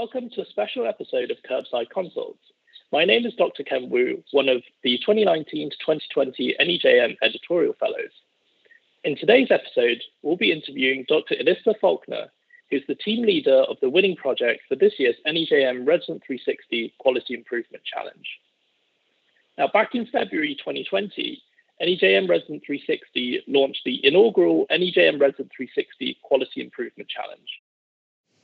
Welcome to a special episode of Curbside Consults. My name is Dr. Ken Wu, one of the 2019 to 2020 NEJM editorial fellows. In today's episode, we'll be interviewing Dr. Elissa Falconer, who's the team leader of the winning project for this year's NEJM Resident 360 Quality Improvement Challenge. Now, back in February 2020, NEJM Resident 360 launched the inaugural NEJM Resident 360 Quality Improvement Challenge.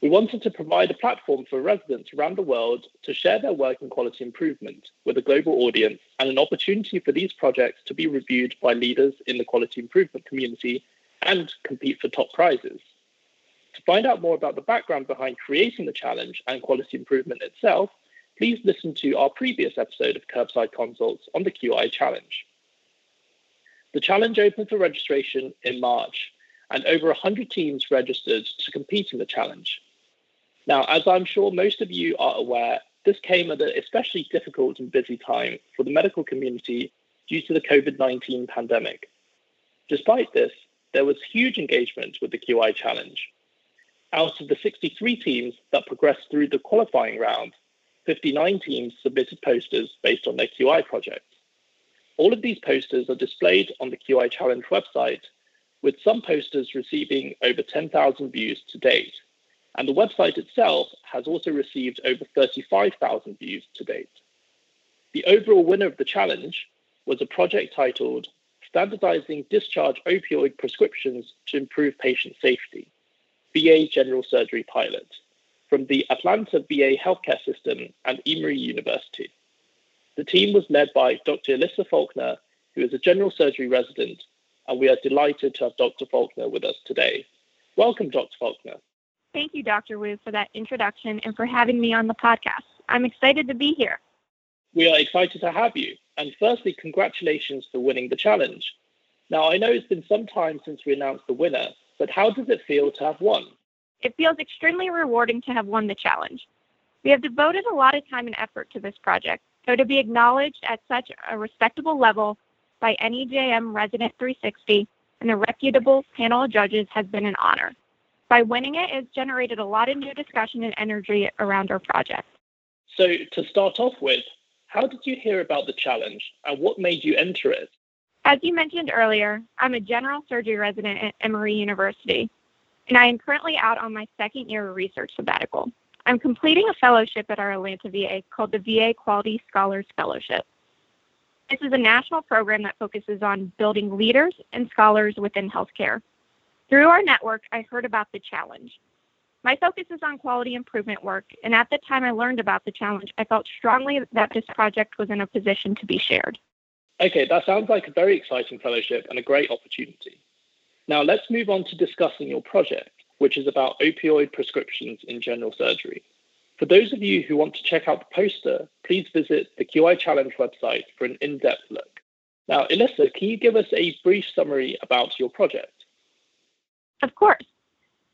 We wanted to provide a platform for residents around the world to share their work in quality improvement with a global audience and an opportunity for these projects to be reviewed by leaders in the quality improvement community and compete for top prizes. To find out more about the background behind creating the challenge and quality improvement itself, please listen to our previous episode of Curbside Consults on the QI Challenge. The challenge opened for registration in March, and over 100 teams registered to compete in the challenge. Now, as I'm sure most of you are aware, this came at an especially difficult and busy time for the medical community due to the COVID 19 pandemic. Despite this, there was huge engagement with the QI challenge. Out of the 63 teams that progressed through the qualifying round, 59 teams submitted posters based on their QI projects. All of these posters are displayed on the QI Challenge website, with some posters receiving over 10,000 views to date and the website itself has also received over 35,000 views to date. The overall winner of the challenge was a project titled Standardizing Discharge Opioid Prescriptions to Improve Patient Safety, VA General Surgery Pilot, from the Atlanta VA Healthcare System and Emory University. The team was led by Dr. Elissa Falconer, who is a general surgery resident, and we are delighted to have Dr. Falconer with us today. Welcome, Dr. Falconer. Thank you, Dr. Wu, for that introduction and for having me on the podcast. I'm excited to be here. We are excited to have you. And firstly, congratulations for winning the challenge. Now, I know it's been some time since we announced the winner, but how does it feel to have won? It feels extremely rewarding to have won the challenge. We have devoted a lot of time and effort to this project, so to be acknowledged at such a respectable level by NEJM Resident 360 and a reputable panel of judges has been an honor. By winning it, it's generated a lot of new discussion and energy around our project. So, to start off with, how did you hear about the challenge and what made you enter it? As you mentioned earlier, I'm a general surgery resident at Emory University, and I am currently out on my second year of research sabbatical. I'm completing a fellowship at our Atlanta VA called the VA Quality Scholars Fellowship. This is a national program that focuses on building leaders and scholars within healthcare. Through our network, I heard about the challenge. My focus is on quality improvement work, and at the time I learned about the challenge, I felt strongly that this project was in a position to be shared. Okay, that sounds like a very exciting fellowship and a great opportunity. Now let's move on to discussing your project, which is about opioid prescriptions in general surgery. For those of you who want to check out the poster, please visit the QI Challenge website for an in depth look. Now, Elissa, can you give us a brief summary about your project? Of course.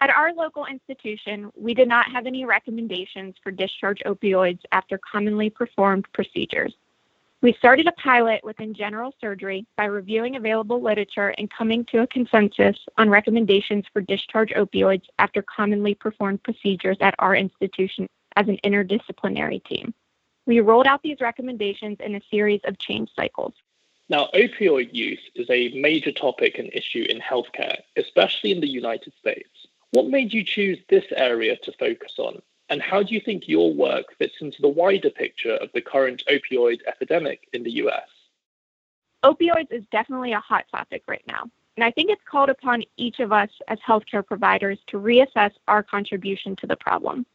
At our local institution, we did not have any recommendations for discharge opioids after commonly performed procedures. We started a pilot within general surgery by reviewing available literature and coming to a consensus on recommendations for discharge opioids after commonly performed procedures at our institution as an interdisciplinary team. We rolled out these recommendations in a series of change cycles. Now, opioid use is a major topic and issue in healthcare, especially in the United States. What made you choose this area to focus on? And how do you think your work fits into the wider picture of the current opioid epidemic in the US? Opioids is definitely a hot topic right now. And I think it's called upon each of us as healthcare providers to reassess our contribution to the problem.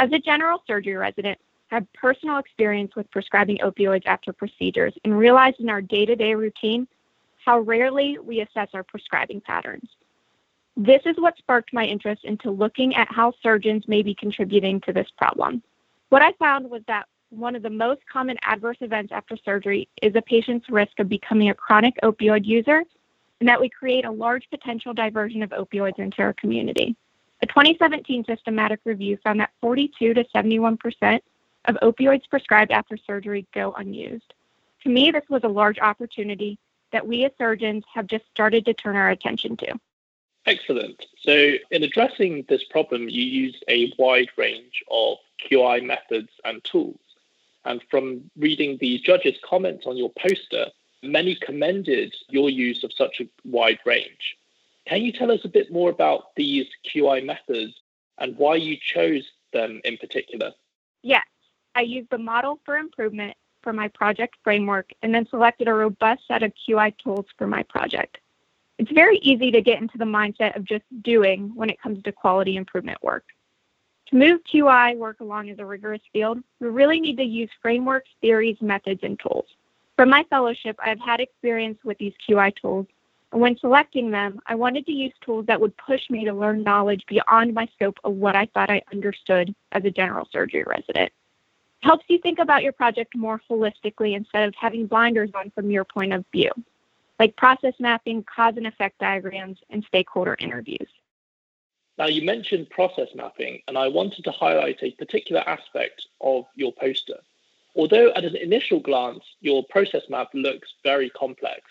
As a general surgery resident, had personal experience with prescribing opioids after procedures and realized in our day to day routine how rarely we assess our prescribing patterns. This is what sparked my interest into looking at how surgeons may be contributing to this problem. What I found was that one of the most common adverse events after surgery is a patient's risk of becoming a chronic opioid user, and that we create a large potential diversion of opioids into our community. A 2017 systematic review found that 42 to 71 percent of opioids prescribed after surgery go unused. To me, this was a large opportunity that we as surgeons have just started to turn our attention to. Excellent. So, in addressing this problem, you used a wide range of QI methods and tools. And from reading the judges' comments on your poster, many commended your use of such a wide range. Can you tell us a bit more about these QI methods and why you chose them in particular? Yes, I used the model for improvement for my project framework and then selected a robust set of QI tools for my project. It's very easy to get into the mindset of just doing when it comes to quality improvement work. To move QI work along as a rigorous field, we really need to use frameworks, theories, methods, and tools. From my fellowship, I've had experience with these QI tools, and when selecting them, I wanted to use tools that would push me to learn knowledge beyond my scope of what I thought I understood as a general surgery resident. Helps you think about your project more holistically instead of having blinders on from your point of view, like process mapping, cause and effect diagrams, and stakeholder interviews. Now, you mentioned process mapping, and I wanted to highlight a particular aspect of your poster. Although at an initial glance, your process map looks very complex,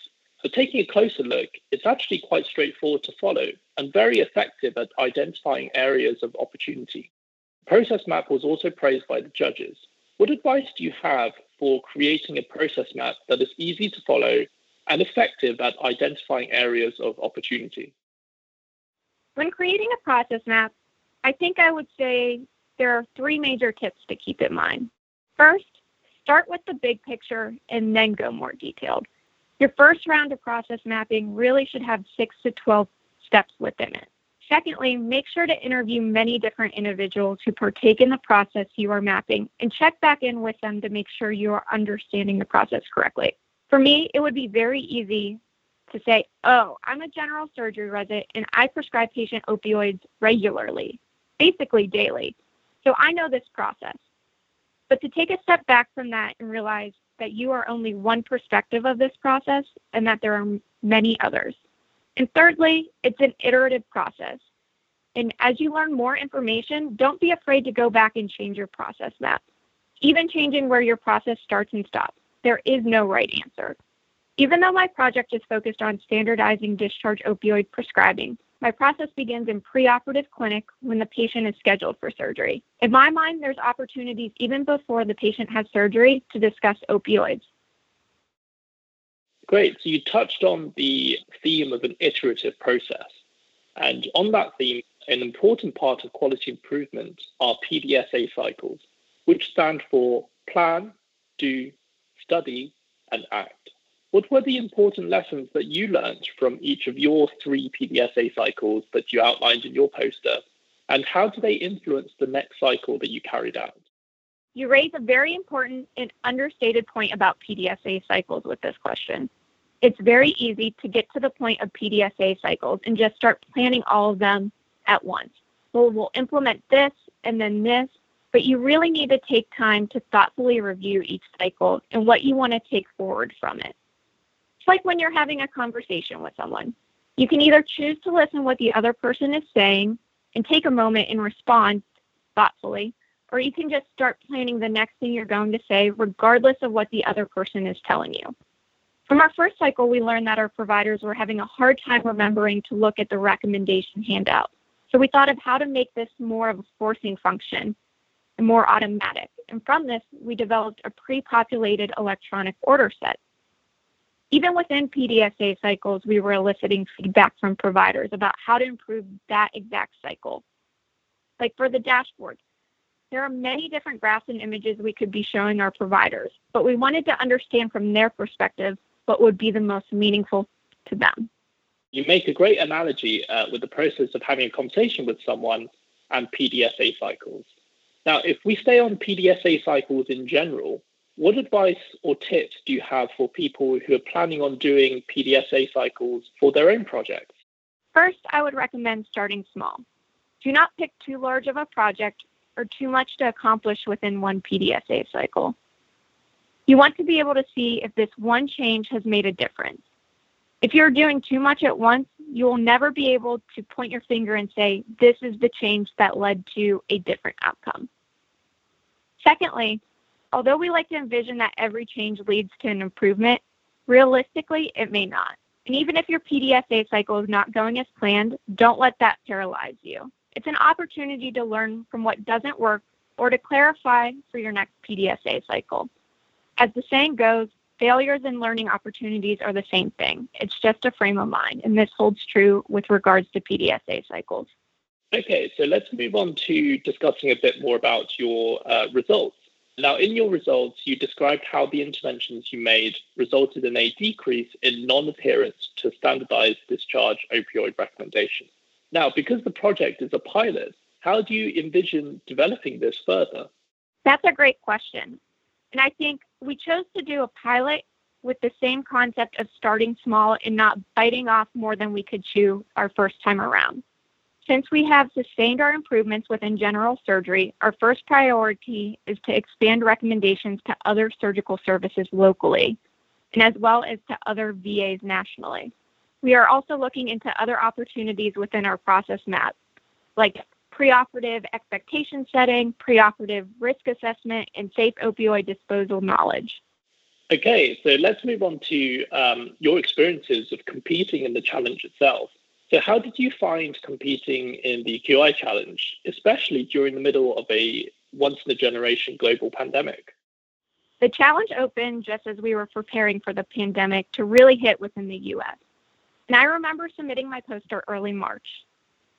but taking a closer look, it's actually quite straightforward to follow and very effective at identifying areas of opportunity. Process map was also praised by the judges. What advice do you have for creating a process map that is easy to follow and effective at identifying areas of opportunity? When creating a process map, I think I would say there are three major tips to keep in mind. First, start with the big picture and then go more detailed. Your first round of process mapping really should have 6 to 12 steps within it. Secondly, make sure to interview many different individuals who partake in the process you are mapping and check back in with them to make sure you are understanding the process correctly. For me, it would be very easy to say, oh, I'm a general surgery resident and I prescribe patient opioids regularly, basically daily. So I know this process. But to take a step back from that and realize that you are only one perspective of this process and that there are many others. And thirdly, it's an iterative process. And as you learn more information, don't be afraid to go back and change your process map, even changing where your process starts and stops. There is no right answer. Even though my project is focused on standardizing discharge opioid prescribing, my process begins in preoperative clinic when the patient is scheduled for surgery. In my mind, there's opportunities even before the patient has surgery to discuss opioids. Great. So you touched on the theme of an iterative process. And on that theme, an important part of quality improvement are PDSA cycles, which stand for plan, do, study, and act. What were the important lessons that you learned from each of your three PDSA cycles that you outlined in your poster? And how do they influence the next cycle that you carried out? You raise a very important and understated point about PDSA cycles with this question. It's very easy to get to the point of PDSA cycles and just start planning all of them at once. Well, we'll implement this and then this, but you really need to take time to thoughtfully review each cycle and what you want to take forward from it. It's like when you're having a conversation with someone. You can either choose to listen what the other person is saying and take a moment and respond thoughtfully, or you can just start planning the next thing you're going to say, regardless of what the other person is telling you. From our first cycle, we learned that our providers were having a hard time remembering to look at the recommendation handout. So we thought of how to make this more of a forcing function and more automatic. And from this, we developed a pre populated electronic order set even within PDSA cycles, we were eliciting feedback from providers about how to improve that exact cycle. Like for the dashboard, there are many different graphs and images we could be showing our providers, but we wanted to understand from their perspective what would be the most meaningful to them. You make a great analogy uh, with the process of having a conversation with someone and PDSA cycles. Now, if we stay on PDSA cycles in general, what advice or tips do you have for people who are planning on doing PDSA cycles for their own projects? First, I would recommend starting small. Do not pick too large of a project or too much to accomplish within one PDSA cycle. You want to be able to see if this one change has made a difference. If you're doing too much at once, you will never be able to point your finger and say, this is the change that led to a different outcome. Secondly, Although we like to envision that every change leads to an improvement, realistically, it may not. And even if your PDSA cycle is not going as planned, don't let that paralyze you. It's an opportunity to learn from what doesn't work or to clarify for your next PDSA cycle. As the saying goes, failures and learning opportunities are the same thing. It's just a frame of mind, and this holds true with regards to PDSA cycles. Okay, so let's move on to discussing a bit more about your uh, results. Now, in your results, you described how the interventions you made resulted in a decrease in non adherence to standardized discharge opioid recommendations. Now, because the project is a pilot, how do you envision developing this further? That's a great question. And I think we chose to do a pilot with the same concept of starting small and not biting off more than we could chew our first time around. Since we have sustained our improvements within general surgery, our first priority is to expand recommendations to other surgical services locally and as well as to other VAs nationally. We are also looking into other opportunities within our process map, like preoperative expectation setting, preoperative risk assessment, and safe opioid disposal knowledge. Okay, so let's move on to um, your experiences of competing in the challenge itself. So, how did you find competing in the QI challenge, especially during the middle of a once in a generation global pandemic? The challenge opened just as we were preparing for the pandemic to really hit within the US. And I remember submitting my poster early March.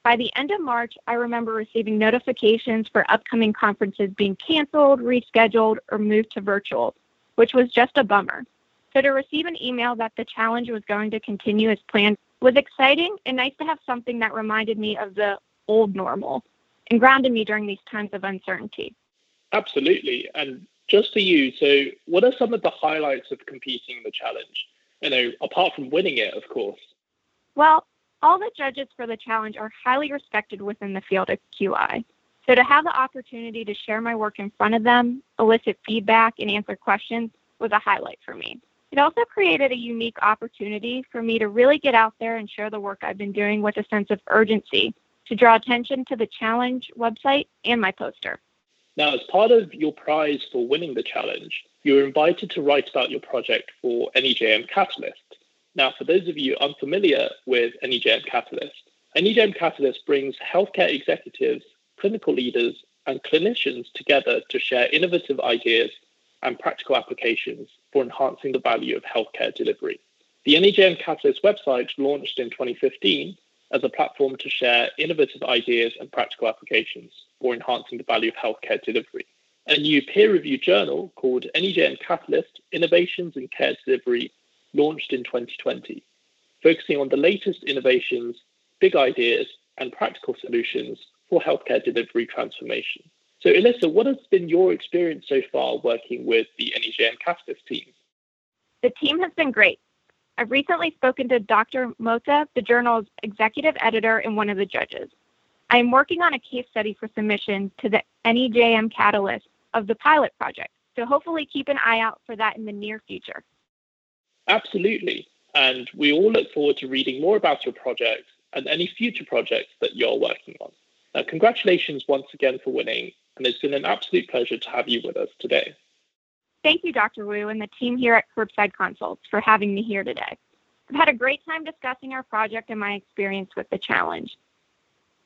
By the end of March, I remember receiving notifications for upcoming conferences being canceled, rescheduled, or moved to virtual, which was just a bummer. So to receive an email that the challenge was going to continue as planned was exciting and nice to have something that reminded me of the old normal and grounded me during these times of uncertainty. Absolutely. And just for you, so what are some of the highlights of competing in the challenge? You know, apart from winning it, of course. Well, all the judges for the challenge are highly respected within the field of QI. So to have the opportunity to share my work in front of them, elicit feedback, and answer questions was a highlight for me. It also created a unique opportunity for me to really get out there and share the work I've been doing with a sense of urgency to draw attention to the challenge website and my poster. Now, as part of your prize for winning the challenge, you were invited to write about your project for NEJM Catalyst. Now, for those of you unfamiliar with NEJM Catalyst, NEJM Catalyst brings healthcare executives, clinical leaders, and clinicians together to share innovative ideas and practical applications for enhancing the value of healthcare delivery. The NEJM Catalyst website launched in 2015 as a platform to share innovative ideas and practical applications for enhancing the value of healthcare delivery. A new peer reviewed journal called NEJM Catalyst Innovations in Care Delivery launched in 2020, focusing on the latest innovations, big ideas, and practical solutions for healthcare delivery transformation. So, Elissa, what has been your experience so far working with the NEJM Catalyst team? The team has been great. I've recently spoken to Dr. Mohta, the journal's executive editor and one of the judges. I am working on a case study for submission to the NEJM Catalyst of the pilot project, so hopefully keep an eye out for that in the near future. Absolutely. And we all look forward to reading more about your project and any future projects that you're working on. Now, congratulations once again for winning, and it's been an absolute pleasure to have you with us today. Thank you, Dr. Wu, and the team here at Curbside Consults for having me here today. I've had a great time discussing our project and my experience with the challenge.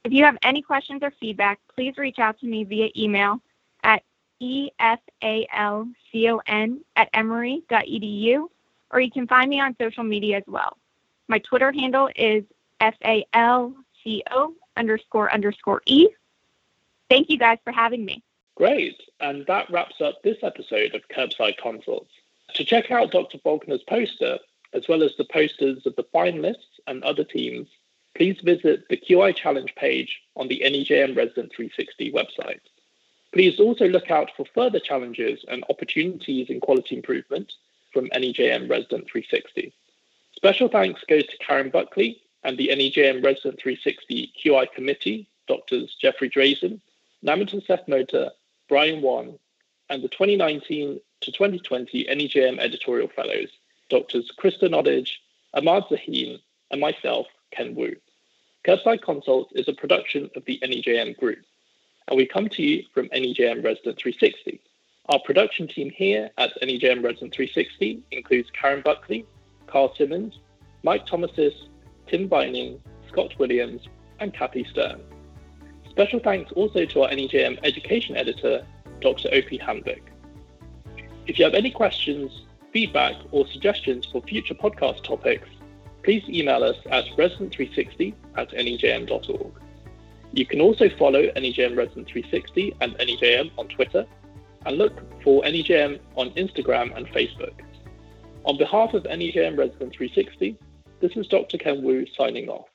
If you have any questions or feedback, please reach out to me via email at efalcon at emory.edu or you can find me on social media as well. My Twitter handle is FALCO underscore underscore E. Thank you guys for having me. Great. And that wraps up this episode of Curbside Consults. To check out Dr. Falconer's poster, as well as the posters of the finalists and other teams, please visit the QI Challenge page on the NEJM Resident 360 website. Please also look out for further challenges and opportunities in quality improvement from NEJM Resident 360. Special thanks goes to Karen Buckley and the NEJM Resident 360 QI Committee, Doctors Jeffrey Drazen, Namitan Seth Mohta, Brian Wan, and the 2019 to 2020 NEJM Editorial Fellows, Doctors Krista Nottage, Ahmad Zaheen, and myself, Ken Wu. Curbside Consults is a production of the NEJM Group, and we come to you from NEJM Resident 360. Our production team here at NEJM Resident 360 includes Karen Buckley, Carl Simmons, Mike Thomasis, Tim Vining, Scott Williams, and Kathy Stern. Special thanks also to our NEJM education editor, Dr. Opie Hamvik. If you have any questions, feedback, or suggestions for future podcast topics, please email us at resident360 at nejm.org. You can also follow NEJM Resident 360 and NEJM on Twitter, and look for NEJM on Instagram and Facebook. On behalf of NEJM Resident 360, this is Dr. Ken Wu signing off.